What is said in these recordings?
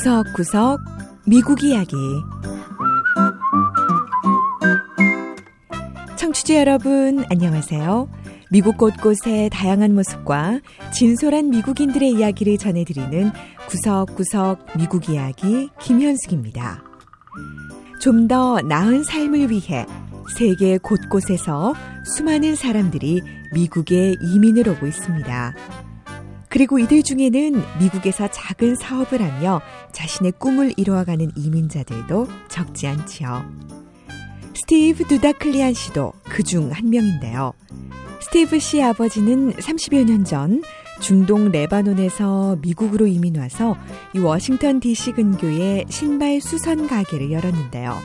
구석구석 미국 이야기 청취자 여러분 안녕하세요. 미국 곳곳의 다양한 모습과 진솔한 미국인들의 이야기를 전해드리는 구석구석 미국 이야기 김현숙입니다. 좀 더 나은 삶을 위해 세계 곳곳에서 수많은 사람들이 미국에 이민을 오고 있습니다. 그리고 이들 중에는 미국에서 작은 사업을 하며 자신의 꿈을 이루어가는 이민자들도 적지 않지요. 스티브 두다클리안 씨도 그 중 한 명인데요. 스티브 씨 아버지는 30여 년 전 중동 레바논에서 미국으로 이민 와서 이 워싱턴 DC 근교에 신발 수선 가게를 열었는데요.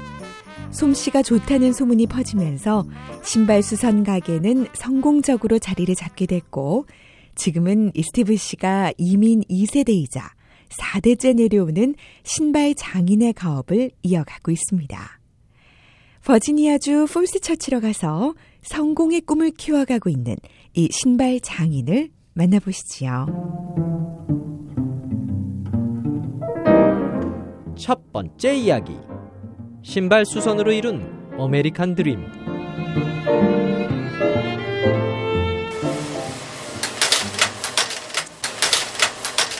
솜씨가 좋다는 소문이 퍼지면서 신발 수선 가게는 성공적으로 자리를 잡게 됐고 지금은 이 스티브 씨가 이민 2세대이자 4대째 내려오는 신발 장인의 가업을 이어가고 있습니다. 버지니아주 폴스 처치로 가서 성공의 꿈을 키워가고 있는 이 신발 장인을 만나보시지요. 첫 번째 이야기. 신발 수선으로 이룬 아메리칸 드림.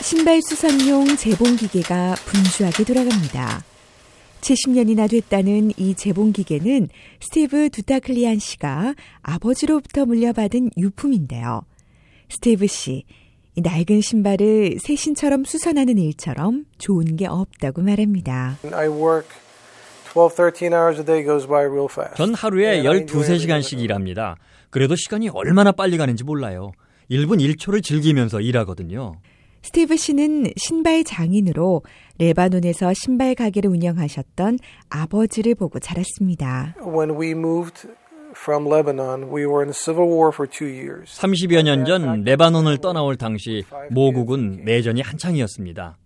신발 수선용 재봉 기계가 분주하게 돌아갑니다. 70년이나 됐다는 이 재봉 기계는 스티브 두타클리안 씨가 아버지로부터 물려받은 유품인데요. 스티브 씨, 이 낡은 신발을 새 신처럼 수선하는 일처럼 좋은 게 없다고 말합니다. I work 12, 13 hours a day goes by real fast. 전 하루에 And I enjoy 12, every 3시간씩 minute. 일합니다. 그래도 시간이 얼마나 빨리 가는지 몰라요. 1분 1초를 즐기면서 일하거든요. 스티브 씨는 신발 장인으로 레바논에서 신발 가게를 운영하셨던 아버지를 보고 자랐습니다. When we moved from Lebanon, we were in the civil war for two years. 30여 년 전 레바논을 떠나올 당시 모국은 내전이 한창이었습니다.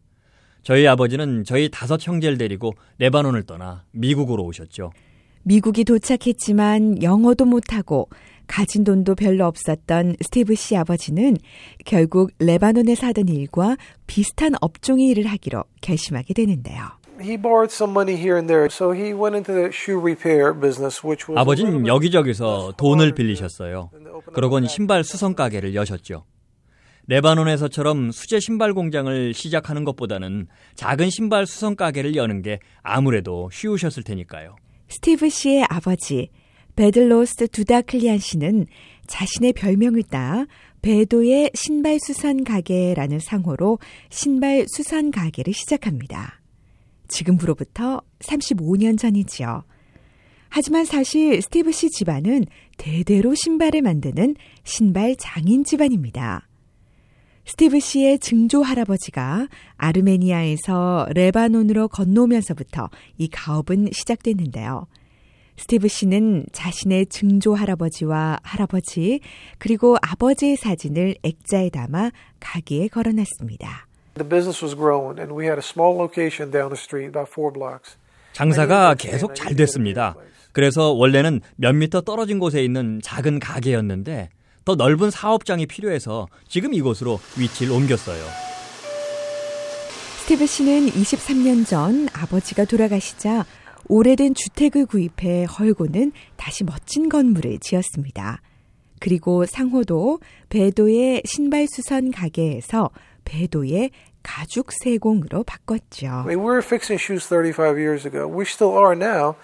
저희 아버지는 저희 다섯 형제를 데리고 레바논을 떠나 미국으로 오셨죠. 미국이 도착했지만 영어도 못하고 가진 돈도 별로 없었던 스티브 씨 아버지는 결국 레바논에서 하던 일과 비슷한 업종의 일을 하기로 결심하게 되는데요. He borrowed some money here and there, so he went into the shoe repair business, which was a little 아버지는 bit 여기저기서 돈을 빌리셨어요. 그러곤 신발 수선 가게를 여셨죠. 레바논에서처럼 수제 신발 공장을 시작하는 것보다는 작은 신발 수선 가게를 여는 게 아무래도 쉬우셨을 테니까요. 스티브 씨의 아버지 베들로스 두다클리안 씨는 자신의 별명을 따 배도의 신발 수선 가게라는 상호로 신발 수선 가게를 시작합니다. 지금으로부터 35년 전이지요. 하지만 사실 스티브 씨 집안은 대대로 신발을 만드는 신발 장인 집안입니다. 스티브 씨의 증조 할아버지가 아르메니아에서 레바논으로 건너오면서부터 이 가업은 시작됐는데요. 스티브 씨는 자신의 증조 할아버지와 할아버지 그리고 아버지의 사진을 액자에 담아 가게에 걸어놨습니다. The business was growing, and we had a small location down the street, about four blocks. 장사가 계속 잘 됐습니다. 그래서 원래는 몇 미터 떨어진 곳에 있는 작은 가게였는데 더 넓은 사업장이 필요해서 지금 이곳으로 위치를 옮겼어요. 스티브 씨는 23년 전 아버지가 돌아가시자 오래된 주택을 구입해 헐고는 다시 멋진 건물을 지었습니다. 그리고 상호도 배도의 신발 수선 가게에서 배도의 가죽 세공으로 바꿨죠. I mean, we were fixing shoes 35 years ago. We still are now.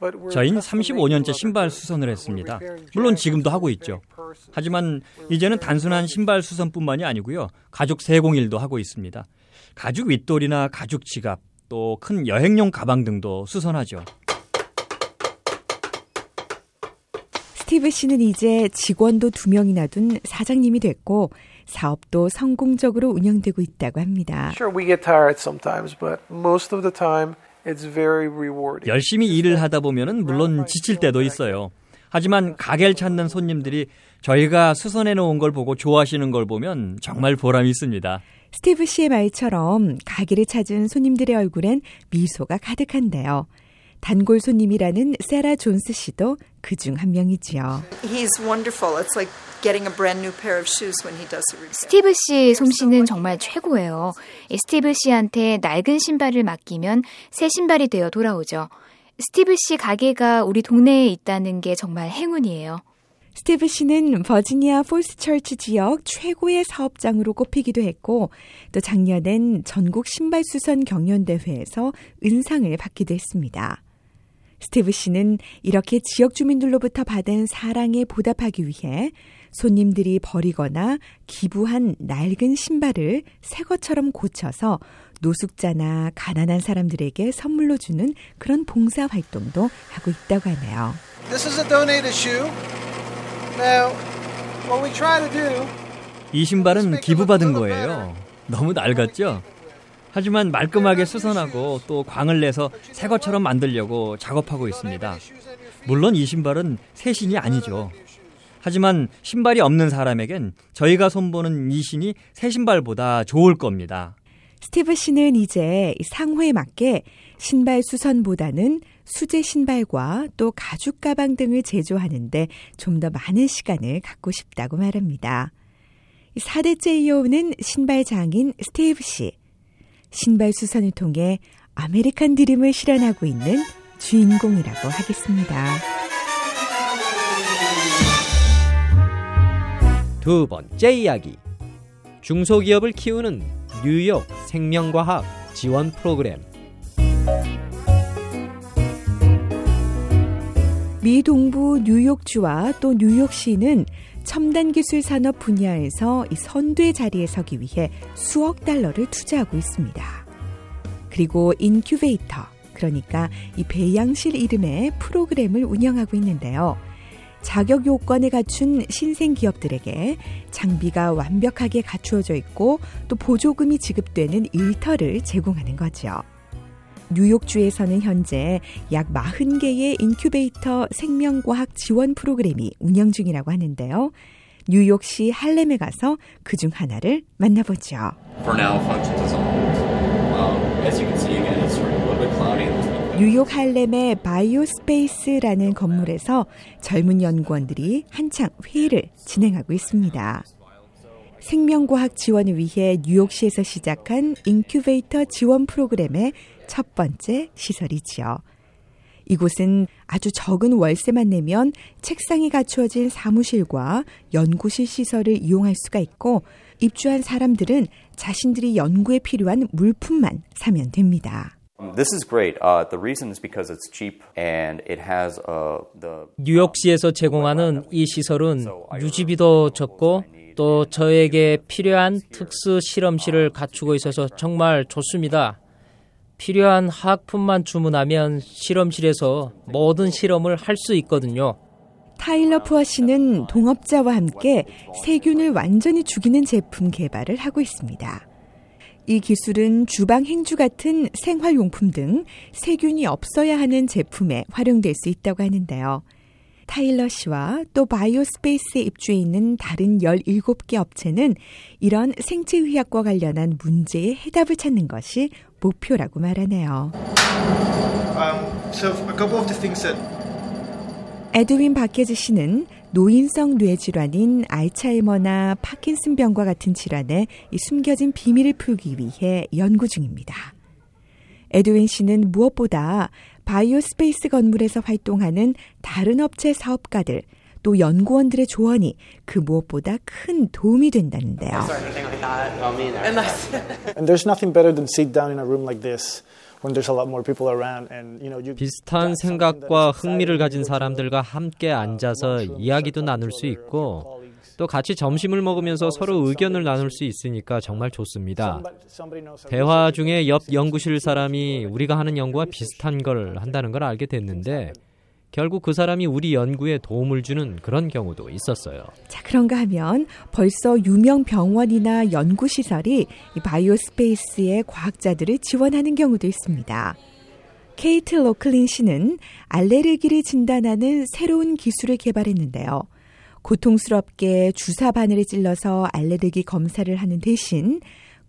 but we're 저희는 custom 35년째 made 신발. 수선을 했습니다. 물론 지금도 하고 있죠. 하지만 이제는 단순한 신발 수선뿐만이 아니고요. 가죽 세공 일도 하고 있습니다. 가죽 윗돌이나 가죽 지갑, 또 큰 여행용 가방 등도 수선하죠. 스티브 씨는 이제 직원도 두 명이나 둔 사장님이 됐고 사업도 성공적으로 운영되고 있다고 합니다. Sure, we get tired sometimes, but most of the time, it's very rewarding. 열심히 일을 하다 보면은 물론 지칠 때도 있어요. 하지만 가게를 찾는 손님들이 저희가 수선해 놓은 걸 보고 좋아하시는 걸 보면 정말 보람이 있습니다. 스티브 씨의 말처럼 가게를 찾은 손님들의 얼굴엔 미소가 가득한데요. 단골 손님이라는 세라 존스 씨도 그 중 한 명이지요. He's wonderful. It's like getting a brand new pair of shoes when he does a repair. 스티브 씨 솜씨는 정말 최고예요. 이 스티브 씨한테 낡은 신발을 맡기면 새 신발이 되어 돌아오죠. 스티브 씨 가게가 우리 동네에 있다는 게 정말 행운이에요. 스티브 씨는 버지니아 폴스처치 지역 최고의 사업장으로 꼽히기도 했고 또 작년엔 전국 신발 수선 경연 대회에서 은상을 받기도 했습니다. 스티브 씨는 이렇게 지역 주민들로부터 받은 사랑에 보답하기 위해 손님들이 버리거나 기부한 낡은 신발을 새 것처럼 고쳐서 노숙자나 가난한 사람들에게 선물로 주는 그런 봉사 활동도 하고 있다고 하네요. This is a donated shoe. 이 신발은 기부받은 거예요. 너무 낡았죠? 하지만 말끔하게 수선하고 또 광을 내서 새 것처럼 만들려고 작업하고 있습니다. 물론 이 신발은 새 신이 아니죠. 하지만 신발이 없는 사람에겐 저희가 손보는 이 신이 새 신발보다 좋을 겁니다. 스티브 씨는 이제 상호에 맞게 신발 수선보다는 수제 신발과 또 가죽 가방 등을 제조하는데 좀 더 많은 시간을 갖고 싶다고 말합니다. 4대째 이어오는 신발 장인 스티브 씨. 신발 수선을 통해 아메리칸 드림을 실현하고 있는 주인공이라고 하겠습니다. 두 번째 이야기. 중소기업을 키우는 뉴욕 생명과학 지원 프로그램. 미 동부 뉴욕주와 또 뉴욕시는 첨단 기술 산업 분야에서 이 선두의 자리에 서기 위해 수억 달러를 투자하고 있습니다. 그리고 인큐베이터, 그러니까 이 배양실 이름의 프로그램을 운영하고 있는데요. 자격 요건에 갖춘 신생 기업들에게 장비가 완벽하게 갖추어져 있고 또 보조금이 지급되는 일터를 제공하는 거죠. 뉴욕주에서는 현재 약 40개의 인큐베이터 생명과학 지원 프로그램이 운영 중이라고 하는데요. 뉴욕시 할렘에 가서 그 중 하나를 만나보죠. for now functions as a whole. As you can see again, it's sort of a little bit cloudy. There's been 뉴욕 할렘의 바이오스페이스라는 건물에서 젊은 연구원들이 한창 회의를 진행하고 있습니다. 생명과학 지원을 위해 뉴욕시에서 시작한 인큐베이터 지원 프로그램의 첫 번째 시설이지요. 이곳은 아주 적은 월세만 내면 책상이 갖추어진 사무실과 연구실 시설을 이용할 수가 있고 입주한 사람들은 자신들이 연구에 필요한 물품만 사면 됩니다. This is great. Uh, the reason is because it's cheap and it has uh, the 뉴욕시에서 제공하는 이 시설은 유지비 도 적고 또 저에게 필요한 특수 실험실을 갖추고 있어서 정말 좋습니다. 필요한 학품만 주문하면 실험실에서 모든 실험을 할 수 있거든요. 타일러 푸어 씨는 동업자와 함께 세균을 완전히 죽이는 제품 개발을 하고 있습니다. 이 기술은 주방 행주 같은 생활용품 등 세균이 없어야 하는 제품에 활용될 수 있다고 하는데요. 타일러 씨와 또 바이오스페이스에 입주해 있는 다른 17개 업체는 이런 생체 의학과 관련한 문제의 해답을 찾는 것이 목표라고 말하네요. Um, so a couple of the things that 에드윈 바케즈 씨는 노인성 뇌질환인 알츠하이머나 파킨슨병과 같은 질환의 이 숨겨진 비밀을 풀기 위해 연구 중입니다. 에드윈 씨는 무엇보다 바이오스페이스 건물에서 활동하는 다른 업체 사업가들 또 연구원들의 조언이 그 무엇보다 큰 도움이 된다는데요. and there's nothing better than sit down in a room like this when there's a lot more people around and you know you 비슷한 생각과 흥미를 가진 사람들과 함께 앉아서 이야기도 나눌 수 있고 또 같이 점심을 먹으면서 서로 의견을 나눌 수 있으니까 정말 좋습니다. 대화 중에 옆 연구실 사람이 우리가 하는 연구와 비슷한 걸 한다는 걸 알게 됐는데 결국 그 사람이 우리 연구에 도움을 주는 그런 경우도 있었어요. 자, 그런가 하면 벌써 유명 병원이나 연구시설이 이 바이오 스페이스의 과학자들을 지원하는 경우도 있습니다. 케이트 로클린 씨는 알레르기를 진단하는 새로운 기술을 개발했는데요. 고통스럽게 주사 바늘을 찔러서 알레르기 검사를 하는 대신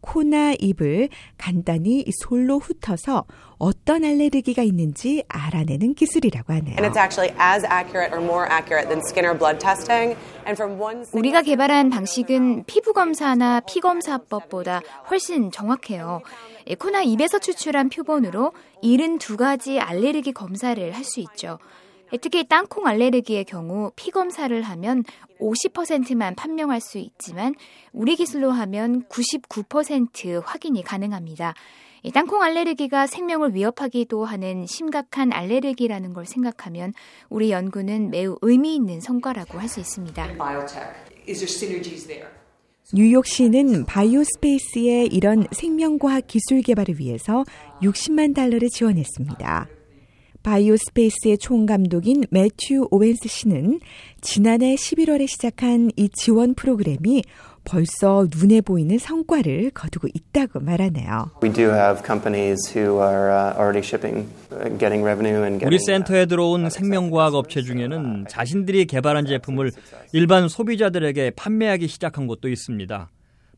코나 입을 간단히 솔로 훑어서 어떤 알레르기가 있는지 알아내는 기술이라고 하네요. And it's actually as accurate or more accurate than skin or blood testing. And from one 우리가 개발한 방식은 피부 검사나 피 검사법보다 훨씬 정확해요. 예, 코나 입에서 추출한 표본으로 72가지 알레르기 검사를 할 수 있죠. 예, 특히 땅콩 알레르기의 경우 피 검사를 하면 50%만 판명할 수 있지만 우리 기술로 하면 99% 확인이 가능합니다. 이 땅콩 알레르기가 생명을 위협하기도 하는 심각한 알레르기라는 걸 생각하면 우리 연구는 매우 의미 있는 성과라고 할 수 있습니다. 뉴욕시는 바이오스페이스의 이런 생명과학 기술 개발을 위해서 60만 달러를 지원했습니다. 바이오스페이스의 총감독인 매튜 오웬스 씨는 지난해 11월에 시작한 이 지원 프로그램이 벌써 눈에 보이는 성과를 거두고 있다고 말하네요. We do have companies who are uh, already shipping, uh, getting revenue and getting. 우리 센터에 들어온 생명과학 업체 중에는 자신들이 개발한 제품을 일반 소비자들에게 판매하기 시작한 곳도 있습니다.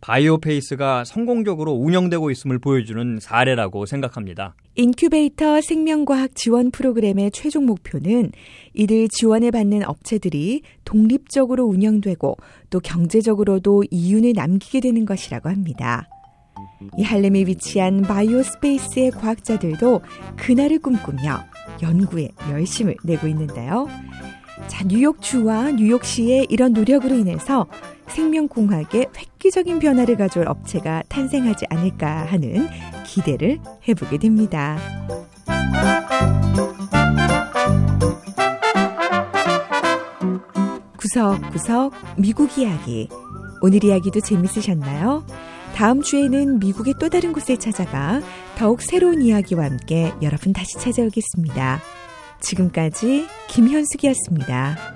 바이오스페이스가 성공적으로 운영되고 있음을 보여주는 사례라고 생각합니다. 인큐베이터 생명과학 지원 프로그램의 최종 목표는 이를 지원을 받는 업체들이 독립적으로 운영되고 또 경제적으로도 이윤을 남기게 되는 것이라고 합니다. 이 할렘에 위치한 바이오 스페이스의 과학자들도 그날을 꿈꾸며 연구에 열심을 내고 있는데요. 자, 뉴욕주와 뉴욕시의 이런 노력으로 인해서 생명공학에 획기적인 변화를 가져올 업체가 탄생하지 않을까 하는 기대를 해보게 됩니다. 구석구석 미국 이야기. 오늘 이야기도 재밌으셨나요? 다음 주에는 미국의 또 다른 곳을 찾아가 더욱 새로운 이야기와 함께 여러분 다시 찾아오겠습니다. 지금까지 김현숙이었습니다.